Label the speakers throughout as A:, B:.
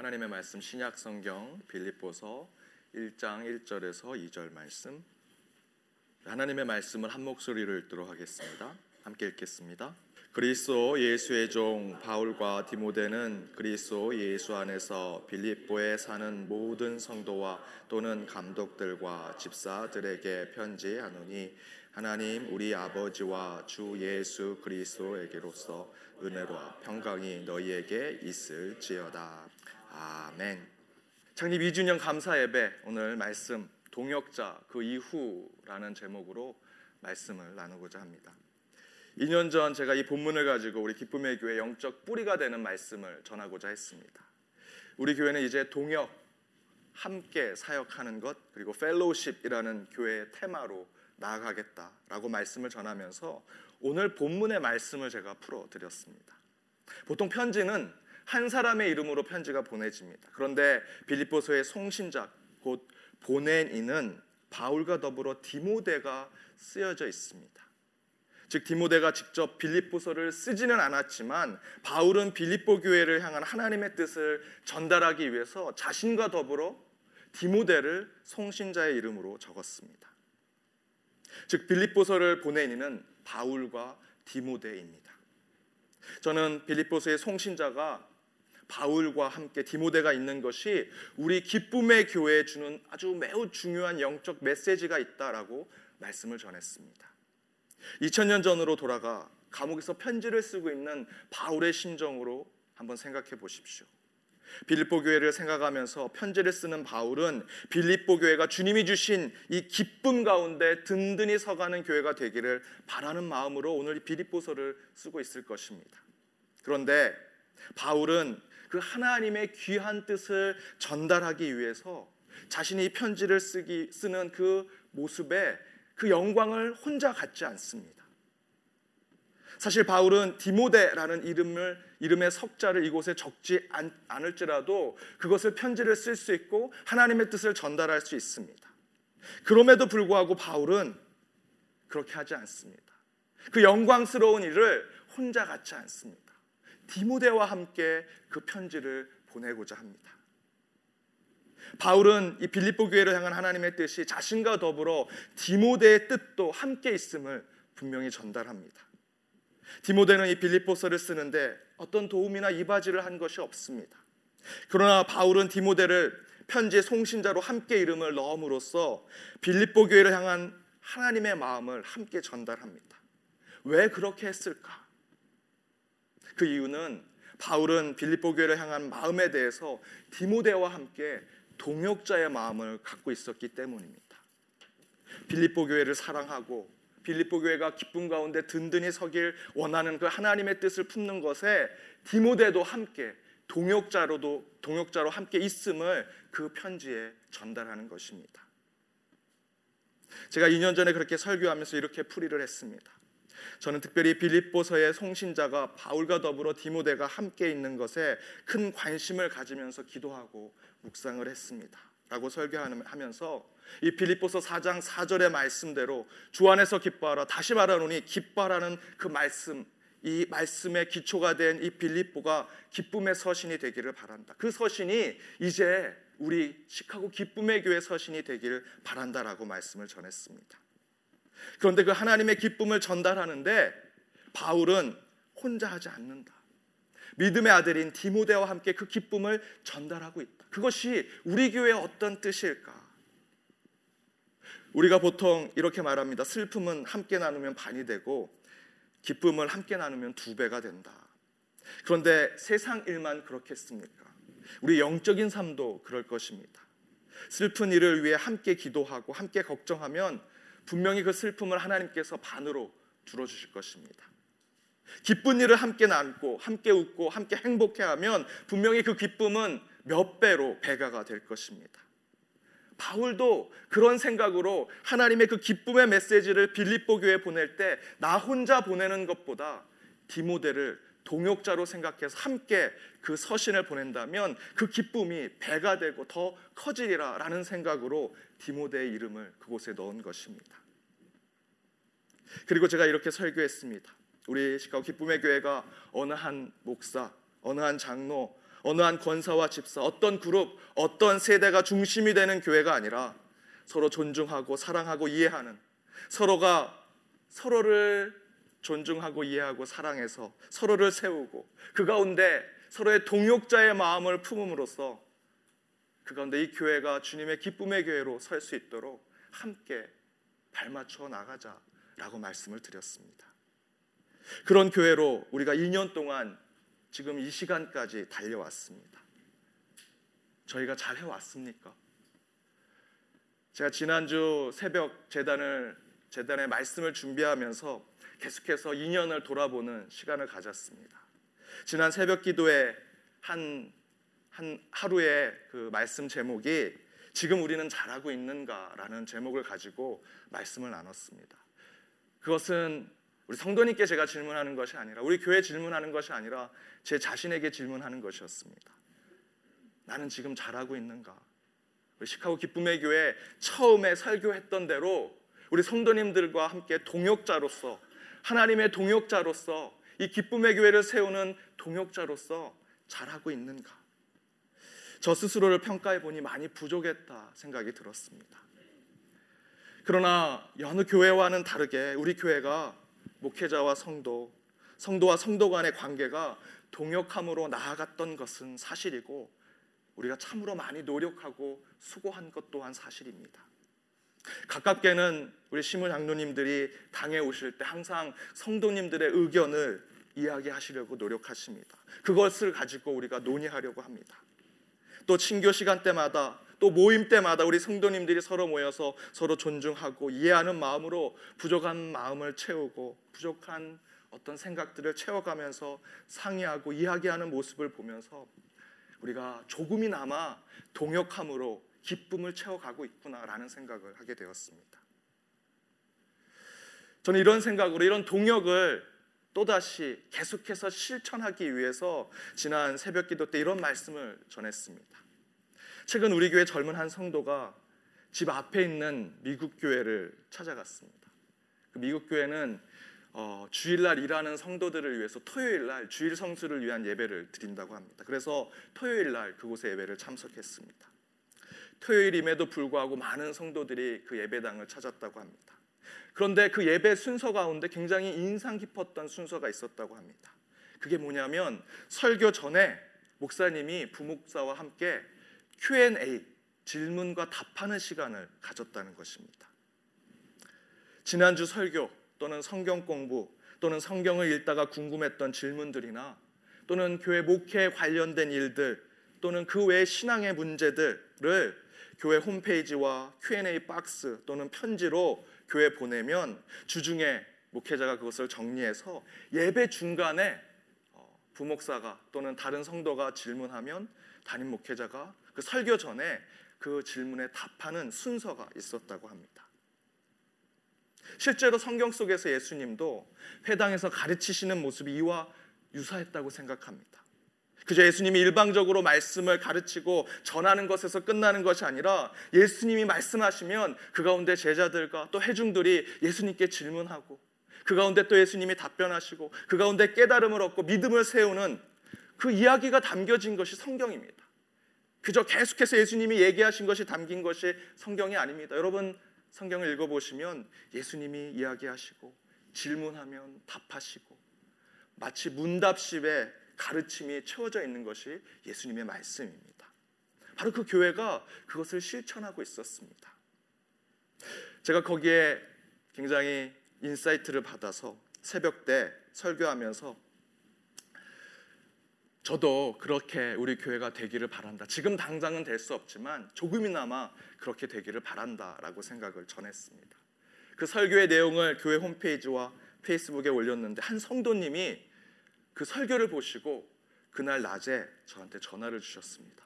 A: 하나님의 말씀 신약 성경 빌립보서 1장 1절에서 2절 말씀 하나님의 말씀을 한 목소리로 읽도록 하겠습니다. 함께 읽겠습니다. 그리스도 예수의 종 바울과 디모데는 그리스도 예수 안에서 빌립보에 사는 모든 성도와 또는 감독들과 집사들에게 편지하노니 하나님 우리 아버지와 주 예수 그리스도에게로서 은혜와 평강이 너희에게 있을지어다. 아멘. 창립 2주년 감사 예배 오늘 말씀 동역자 그 이후라는 제목으로 말씀을 나누고자 합니다. 2년 전 제가 이 본문을 가지고 우리 기쁨의 교회 영적 뿌리가 되는 말씀을 전하고자 했습니다. 우리 교회는 이제 동역 함께 사역하는 것 그리고 fellowship이라는 교회의 테마로 나아가겠다라고 말씀을 전하면서 오늘 본문의 말씀을 제가 풀어 드렸습니다. 보통 편지는 한 사람의 이름으로 편지가 보내집니다. 그런데 빌립보서의 송신자 곧 보낸 이는 바울과 더불어 디모데가 쓰여져 있습니다. 즉 디모데가 직접 빌립보서를 쓰지는 않았지만 바울은 빌립보 교회를 향한 하나님의 뜻을 전달하기 위해서 자신과 더불어 디모데를 송신자의 이름으로 적었습니다. 즉 빌립보서를 보낸 이는 바울과 디모데입니다. 저는 빌립보서의 송신자가 바울과 함께 디모데가 있는 것이 우리 기쁨의 교회에 주는 아주 매우 중요한 영적 메시지가 있다라고 말씀을 전했습니다. 2000년 전으로 돌아가 감옥에서 편지를 쓰고 있는 바울의 심정으로 한번 생각해 보십시오. 빌립보 교회를 생각하면서 편지를 쓰는 바울은 빌립보 교회가 주님이 주신 이 기쁨 가운데 든든히 서가는 교회가 되기를 바라는 마음으로 오늘 빌립보서를 쓰고 있을 것입니다. 그런데 바울은 그 하나님의 귀한 뜻을 전달하기 위해서 자신이 편지를 쓰기 쓰는 그 모습에 그 영광을 혼자 갖지 않습니다. 사실 바울은 디모데라는 이름을 이름의 석자를 이곳에 적지 않, 않을지라도 그것을 편지를 쓸 수 있고 하나님의 뜻을 전달할 수 있습니다. 그럼에도 불구하고 바울은 그렇게 하지 않습니다. 그 영광스러운 일을 혼자 갖지 않습니다. 디모데와 함께 그 편지를 보내고자 합니다. 바울은 이 빌립보 교회를 향한 하나님의 뜻이 자신과 더불어 디모데의 뜻도 함께 있음을 분명히 전달합니다. 디모데는 이 빌립보서를 쓰는데 어떤 도움이나 이바지를 한 것이 없습니다. 그러나 바울은 디모데를 편지의 송신자로 함께 이름을 넣음으로써 빌립보 교회를 향한 하나님의 마음을 함께 전달합니다. 왜 그렇게 했을까? 그 이유는 바울은 빌립보 교회를 향한 마음에 대해서 디모데와 함께 동역자의 마음을 갖고 있었기 때문입니다. 빌립보 교회를 사랑하고 빌립보 교회가 기쁨 가운데 든든히 서길 원하는 그 하나님의 뜻을 품는 것에 디모데도 함께 동역자로도 동역자로 함께 있음을 그 편지에 전달하는 것입니다. 제가 2년 전에 그렇게 설교하면서 이렇게 풀이를 했습니다. 저는 특별히 빌립보서의 송신자가 바울과 더불어 디모데가 함께 있는 것에 큰 관심을 가지면서 기도하고 묵상을 했습니다. 라고 설교하면서 이 빌립보서 4장 4절의 말씀대로 주 안에서 기뻐하라 다시 말하노니 기뻐하라는 그 말씀 이 말씀의 기초가 된 이 빌립보가 기쁨의 서신이 되기를 바란다. 그 서신이 이제 우리 시카고 기쁨의 교회 서신이 되기를 바란다라고 말씀을 전했습니다. 그런데 그 하나님의 기쁨을 전달하는데 바울은 혼자 하지 않는다. 믿음의 아들인 디모데와 함께 그 기쁨을 전달하고 있다. 그것이 우리 교회의 어떤 뜻일까? 우리가 보통 이렇게 말합니다. 슬픔은 함께 나누면 반이 되고 기쁨을 함께 나누면 두 배가 된다. 그런데 세상 일만 그렇겠습니까? 우리 영적인 삶도 그럴 것입니다. 슬픈 일을 위해 함께 기도하고 함께 걱정하면 분명히 그 슬픔을 하나님께서 반으로 줄어주실 것입니다. 기쁜 일을 함께 나누고 함께 웃고 함께 행복해하면 분명히 그 기쁨은 몇 배로 배가가 될 것입니다. 바울도 그런 생각으로 하나님의 그 기쁨의 메시지를 빌립보 교회에 보낼 때 나 혼자 보내는 것보다 디모데를 동역자로 생각해서 함께 그 서신을 보낸다면 그 기쁨이 배가 되고 더 커지리라라는 생각으로 디모데의 이름을 그곳에 넣은 것입니다. 그리고 제가 이렇게 설교했습니다. 우리 시카고 기쁨의 교회가 어느 한 목사, 어느 한 장로, 어느 한 권사와 집사, 어떤 그룹, 어떤 세대가 중심이 되는 교회가 아니라 서로 존중하고 사랑하고 이해하는 서로가 서로를 존중하고 이해하고 사랑해서 서로를 세우고 그 가운데 서로의 동역자의 마음을 품음으로써 그 가운데 이 교회가 주님의 기쁨의 교회로 설 수 있도록 함께 발맞춰 나가자라고 말씀을 드렸습니다. 그런 교회로 우리가 2년 동안 지금 이 시간까지 달려왔습니다. 저희가 잘 해왔습니까? 제가 지난주 새벽 재단을 재단의 말씀을 준비하면서 계속해서 2년을 돌아보는 시간을 가졌습니다. 지난 새벽 기도에 한, 한 하루의 그 말씀 제목이 지금 우리는 잘하고 있는가라는 제목을 가지고 말씀을 나눴습니다. 그것은 우리 성도님께 제가 질문하는 것이 아니라 우리 교회 질문하는 것이 아니라 제 자신에게 질문하는 것이었습니다. 나는 지금 잘하고 있는가? 우리 시카고 기쁨의 교회 처음에 설교했던 대로 우리 성도님들과 함께 동역자로서 하나님의 동역자로서 이 기쁨의 교회를 세우는 동역자로서 잘하고 있는가? 저 스스로를 평가해 보니 많이 부족했다 생각이 들었습니다. 그러나 여느 교회와는 다르게 우리 교회가 목회자와 성도, 성도와 성도 간의 관계가 동역함으로 나아갔던 것은 사실이고 우리가 참으로 많이 노력하고 수고한 것 또한 사실입니다. 가깝게는 우리 시문 장로님들이 당에 오실 때 항상 성도님들의 의견을 이야기하시려고 노력하십니다. 그것을 가지고 우리가 논의하려고 합니다. 또 친교 시간 때마다 또 모임 때마다 우리 성도님들이 서로 모여서 서로 존중하고 이해하는 마음으로 부족한 마음을 채우고 부족한 어떤 생각들을 채워가면서 상의하고 이야기하는 모습을 보면서 우리가 조금이나마 동역함으로 기쁨을 채워가고 있구나라는 생각을 하게 되었습니다. 저는 이런 생각으로 이런 동역을 또다시 계속해서 실천하기 위해서 지난 새벽 기도 때 이런 말씀을 전했습니다. 최근 우리 교회 젊은 한 성도가 집 앞에 있는 미국 교회를 찾아갔습니다. 그 미국 교회는 어, 주일날 일하는 성도들을 위해서 토요일날 주일 성수를 위한 예배를 드린다고 합니다. 그래서 토요일날 그곳에 예배를 참석했습니다. 토요일임에도 불구하고 많은 성도들이 그 예배당을 찾았다고 합니다. 그런데 그 예배 순서 가운데 굉장히 인상 깊었던 순서가 있었다고 합니다. 그게 뭐냐면 설교 전에 목사님이 부목사와 함께 Q&A 질문과 답하는 시간을 가졌다는 것입니다. 지난주 설교 또는 성경 공부 또는 성경을 읽다가 궁금했던 질문들이나 또는 교회 목회에 관련된 일들 또는 그 외의 신앙의 문제들을 교회 홈페이지와 Q&A 박스 또는 편지로 교회 보내면 주중에 목회자가 그것을 정리해서 예배 중간에 어, 부목사가 또는 다른 성도가 질문하면 담임 목회자가 그 설교 전에 그 질문에 답하는 순서가 있었다고 합니다. 실제로 성경 속에서 예수님도 회당에서 가르치시는 모습이 이와 유사했다고 생각합니다. 그저 예수님이 일방적으로 말씀을 가르치고 전하는 것에서 끝나는 것이 아니라 예수님이 말씀하시면 그 가운데 제자들과 또 회중들이 예수님께 질문하고 그 가운데 또 예수님이 답변하시고 그 가운데 깨달음을 얻고 믿음을 세우는 그 이야기가 담겨진 것이 성경입니다. 그저 계속해서 예수님이 얘기하신 것이 담긴 것이 성경이 아닙니다. 여러분 성경을 읽어보시면 예수님이 이야기하시고 질문하면 답하시고 마치 문답집에 가르침이 채워져 있는 것이 예수님의 말씀입니다. 바로 그 교회가 그것을 실천하고 있었습니다. 제가 거기에 굉장히 insight를 받아서 새벽 때 설교하면서 저도 그렇게 우리 교회가 되기를 바란다. 지금 당장은 될 수 없지만 조금이나마 그렇게 되기를 바란다라고 생각을 전했습니다. 그 설교의 내용을 교회 홈페이지와 페이스북에 올렸는데 한 성도님이 그 설교를 보시고 그날 낮에 저한테 전화를 주셨습니다.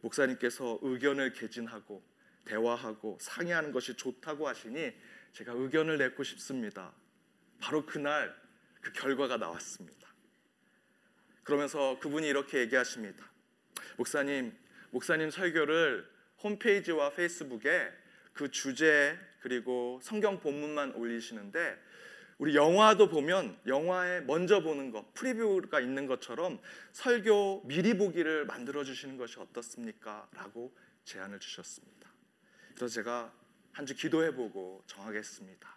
A: 목사님께서 의견을 개진하고 대화하고 상의하는 것이 좋다고 하시니 제가 의견을 내고 싶습니다. 바로 그날 그 결과가 나왔습니다. 그러면서 그분이 이렇게 얘기하십니다. 목사님, 목사님 설교를 홈페이지와 페이스북에 그 주제 그리고 성경 본문만 올리시는데 우리 영화도 보면 영화에 먼저 보는 것, 프리뷰가 있는 것처럼 설교 미리 보기를 만들어 주시는 것이 어떻습니까? 라고 제안을 주셨습니다. 그래서 제가 한 주 기도해 보고 정하겠습니다.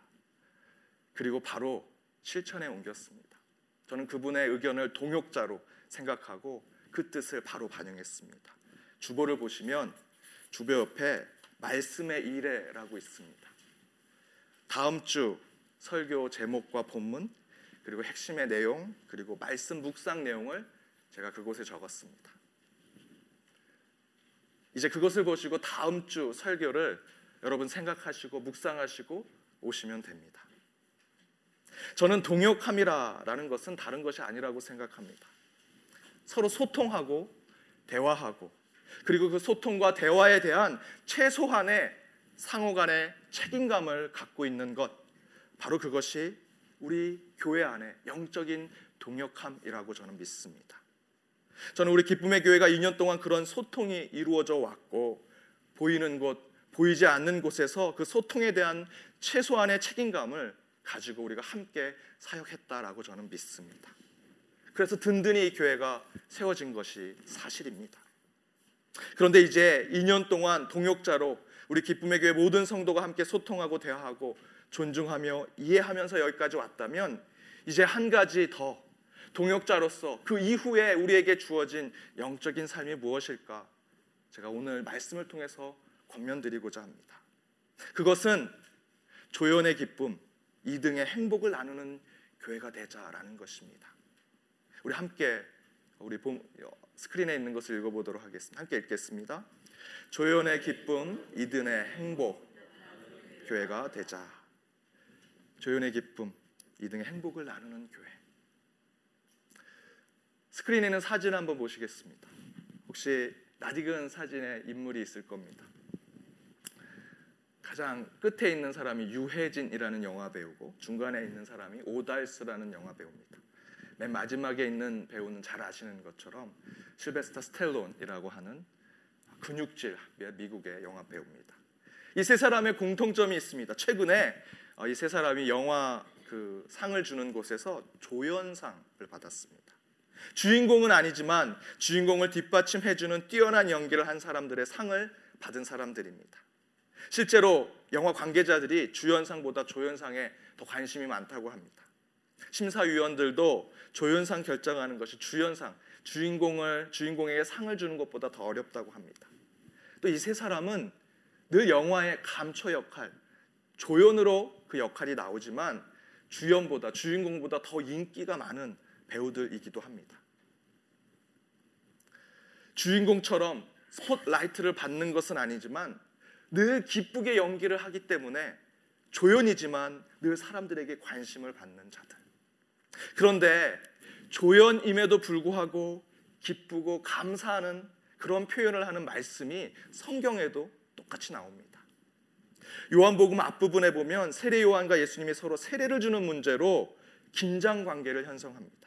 A: 그리고 바로 실천에 옮겼습니다. 저는 그분의 의견을 동역자로 생각하고 그 뜻을 바로 반영했습니다. 주보를 보시면 주보 옆에 말씀의 일해라고 있습니다. 다음 주 설교 제목과 본문 그리고 핵심의 내용 그리고 말씀 묵상 내용을 제가 그곳에 적었습니다. 이제 그것을 보시고 다음 주 설교를 여러분 생각하시고 묵상하시고 오시면 됩니다. 저는 동역함이라라는 것은 다른 것이 아니라고 생각합니다. 서로 소통하고 대화하고 그리고 그 소통과 대화에 대한 최소한의 상호 간의 책임감을 갖고 있는 것 바로 그것이 우리 교회 안에 영적인 동역함이라고 저는 믿습니다. 저는 우리 기쁨의 교회가 2년 동안 그런 소통이 이루어져 왔고 보이는 곳, 보이지 않는 곳에서 그 소통에 대한 최소한의 책임감을 가지고 우리가 함께 사역했다라고 저는 믿습니다. 그래서 든든히 이 교회가 세워진 것이 사실입니다. 그런데 이제 2년 동안 동역자로 우리 기쁨의 교회 모든 성도가 함께 소통하고 대화하고 존중하며 이해하면서 여기까지 왔다면 이제 한 가지 더 동역자로서 그 이후에 우리에게 주어진 영적인 삶이 무엇일까? 제가 오늘 말씀을 통해서 권면드리고자 합니다. 그것은 조연의 기쁨, 이등의 행복을 나누는 교회가 되자라는 것입니다. 우리 함께 우리 스크린에 있는 것을 읽어보도록 하겠습니다. 함께 읽겠습니다. 조연의 기쁨, 이든의 행복, 교회가 되자. 조연의 기쁨, 이 등의 행복을 나누는 교회. 스크린에는 사진 한번 보시겠습니다. 혹시 낯익은 사진에 인물이 있을 겁니다. 가장 끝에 있는 사람이 유해진이라는 영화 배우고 중간에 있는 사람이 오달스라는 영화 배우입니다. 맨 마지막에 있는 배우는 잘 아시는 것처럼 실베스타 스텔론이라고 하는 근육질 미국의 영화 배우입니다. 이 세 사람의 공통점이 있습니다. 최근에 어, 이 세 사람이 영화 그 상을 주는 곳에서 조연상을 받았습니다. 주인공은 아니지만 주인공을 뒷받침해주는 뛰어난 연기를 한 사람들의 상을 받은 사람들입니다. 실제로 영화 관계자들이 주연상보다 조연상에 더 관심이 많다고 합니다. 심사위원들도 조연상 결정하는 것이 주연상, 주인공을 주인공에게 상을 주는 것보다 더 어렵다고 합니다. 또 이 세 사람은 늘 영화의 감초 역할, 조연으로 그 역할이 나오지만 주연보다 주인공보다 더 인기가 많은 배우들이기도 합니다. 주인공처럼 스포트라이트를 받는 것은 아니지만 늘 기쁘게 연기를 하기 때문에 조연이지만 늘 사람들에게 관심을 받는 자들. 그런데 조연임에도 불구하고 기쁘고 감사하는 그런 표현을 하는 말씀이 성경에도 똑같이 나옵니다. 요한복음 앞부분에 보면 세례 요한과 예수님이 서로 세례를 주는 문제로 긴장 관계를 형성합니다.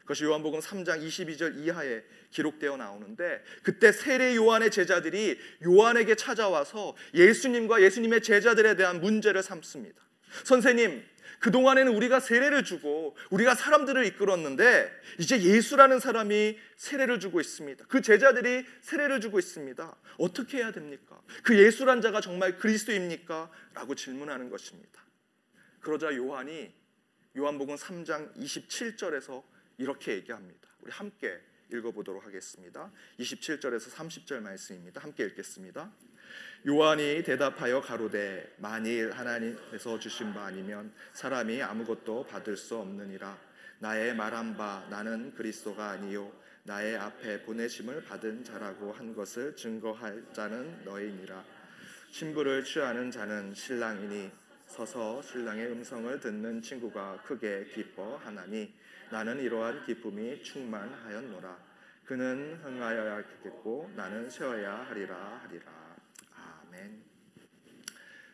A: 그것이 요한복음 3장 22절 이하에 기록되어 나오는데 그때 세례 요한의 제자들이 요한에게 찾아와서 예수님과 예수님의 제자들에 대한 문제를 삼습니다. 선생님, 그동안에는 우리가 세례를 주고 우리가 사람들을 이끌었는데 이제 예수라는 사람이 세례를 주고 있습니다. 그 제자들이 세례를 주고 있습니다. 어떻게 해야 됩니까? 그 예수란 자가 정말 그리스도입니까? 라고 질문하는 것입니다. 그러자 요한이 요한복음 3장 27절에서 이렇게 얘기합니다. 우리 함께 읽어보도록 하겠습니다. 27절에서 30절 말씀입니다. 함께 읽겠습니다. 요한이 대답하여 가로되 만일 하나님께서 주신 바 아니면 사람이 아무것도 받을 수 없느니라. 나의 말한 바 나는 그리스도가 아니요. 나의 앞에 보내심을 받은 자라고 한 것을 증거할 자는 너희니라. 신부를 취하는 자는 신랑이니 서서 신랑의 음성을 듣는 친구가 크게 기뻐하나니 나는 이러한 기쁨이 충만하였노라. 그는 흥하여야 겠고 나는 쉬어야 하리라 하리라 아멘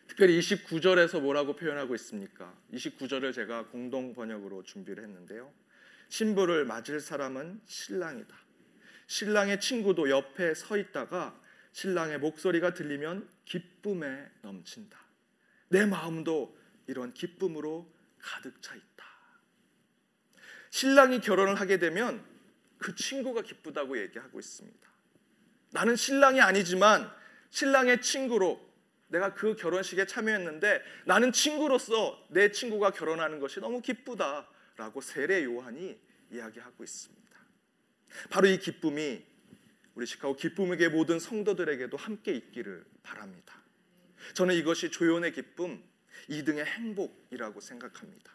A: 특별히 29절에서 뭐라고 표현하고 있습니까? 29절을 제가 공동 번역으로 준비를 했는데요 신부를 맞을 사람은 신랑이다 신랑의 친구도 옆에 서 있다가 신랑의 목소리가 들리면 기쁨에 넘친다 내 마음도 이런 기쁨으로 가득 차 있다. 신랑이 결혼을 하게 되면 그 친구가 기쁘다고 얘기하고 있습니다. 나는 신랑이 아니지만 신랑의 친구로 내가 그 결혼식에 참여했는데 나는 친구로서 내 친구가 결혼하는 것이 너무 기쁘다라고 세례 요한이 이야기하고 있습니다. 바로 이 기쁨이 우리 시카고 기쁨에게 모든 성도들에게도 함께 있기를 바랍니다. 저는 이것이 조연의 기쁨, 이등의 행복이라고 생각합니다.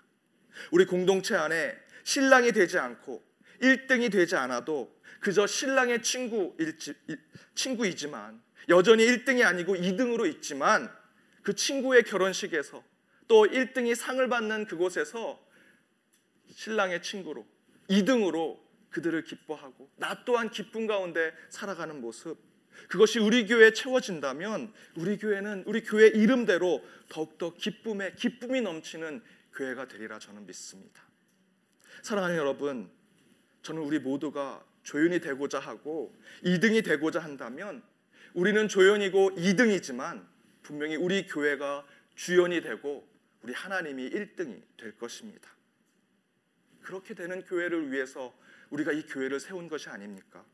A: 우리 공동체 안에 신랑이 되지 않고 1등이 되지 않아도 그저 신랑의 친구일지, 친구이지만 여전히 1등이 아니고 2등으로 있지만 그 친구의 결혼식에서 또 1등이 상을 받는 그곳에서 신랑의 친구로 2등으로 그들을 기뻐하고 나 또한 기쁨 가운데 살아가는 모습 그것이 우리 교회에 채워진다면 우리 교회는 우리 교회 이름대로 더욱더 기쁨에 기쁨이 넘치는 교회가 되리라 저는 믿습니다. 사랑하는 여러분, 저는 우리 모두가 조연이 되고자 하고 2등이 되고자 한다면 우리는 조연이고 2등이지만 분명히 우리 교회가 주연이 되고 우리 하나님이 1등이 될 것입니다. 그렇게 되는 교회를 위해서 우리가 이 교회를 세운 것이 아닙니까?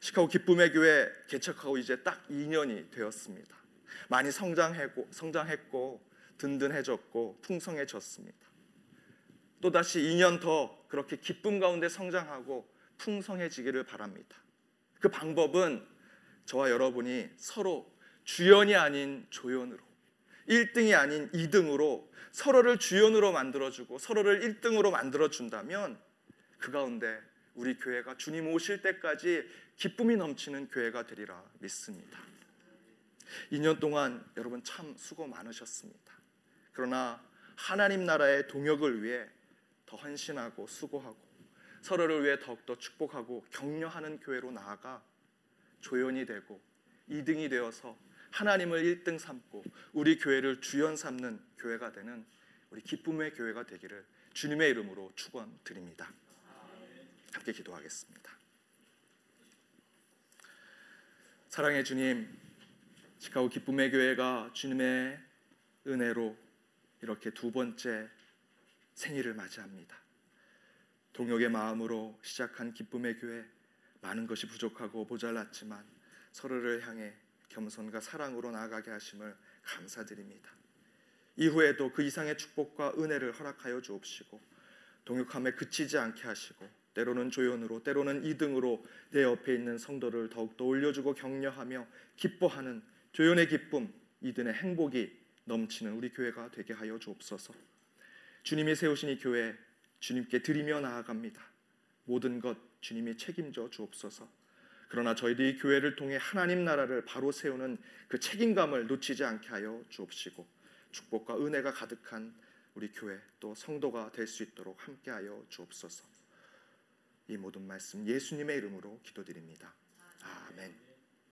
A: 시카고 기쁨의 교회 개척하고 이제 딱 2년이 되었습니다. 많이 성장했고 성장했고 든든해졌고 풍성해졌습니다. 또 다시 2년 더 그렇게 기쁨 가운데 성장하고 풍성해지기를 바랍니다. 그 방법은 저와 여러분이 서로 주연이 아닌 조연으로 1등이 아닌 2등으로 서로를 주연으로 만들어주고 서로를 1등으로 만들어준다면 그 가운데 우리 교회가 주님 오실 때까지 기쁨이 넘치는 교회가 되리라 믿습니다. 2년 동안 여러분 참 수고 많으셨습니다. 그러나 하나님 나라의 동역을 위해 더 헌신하고 수고하고 서로를 위해 더욱더 축복하고 격려하는 교회로 나아가 조연이 되고 2등이 되어서 하나님을 1등 삼고 우리 교회를 주연 삼는 교회가 되는 우리 기쁨의 교회가 되기를 주님의 이름으로 축원드립니다. 함께 기도하겠습니다. 사랑의 주님, 시카고 기쁨의 교회가 주님의 은혜로 이렇게 두 번째 생일을 맞이합니다. 동역의 마음으로 시작한 기쁨의 교회 많은 것이 부족하고 모자랐지만 서로를 향해 겸손과 사랑으로 나아가게 하심을 감사드립니다. 이후에도 그 이상의 축복과 은혜를 허락하여 주옵시고 동역함에 그치지 않게 하시고 때로는 조연으로 때로는 이등으로 내 옆에 있는 성도를 더욱더 올려주고 격려하며 기뻐하는 조연의 기쁨 이든의 행복이 넘치는 우리 교회가 되게 하여 주옵소서. 주님이 세우신 이 교회 주님께 드리며 나아갑니다. 모든 것 주님이 책임져 주옵소서. 그러나 저희들이 교회를 통해 하나님 나라를 바로 세우는 그 책임감을 놓치지 않게 하여 주옵시고 축복과 은혜가 가득한 우리 교회 또 성도가 될 수 있도록 함께 하여 주옵소서. 이 모든 말씀 예수님의 이름으로 기도드립니다. 아멘.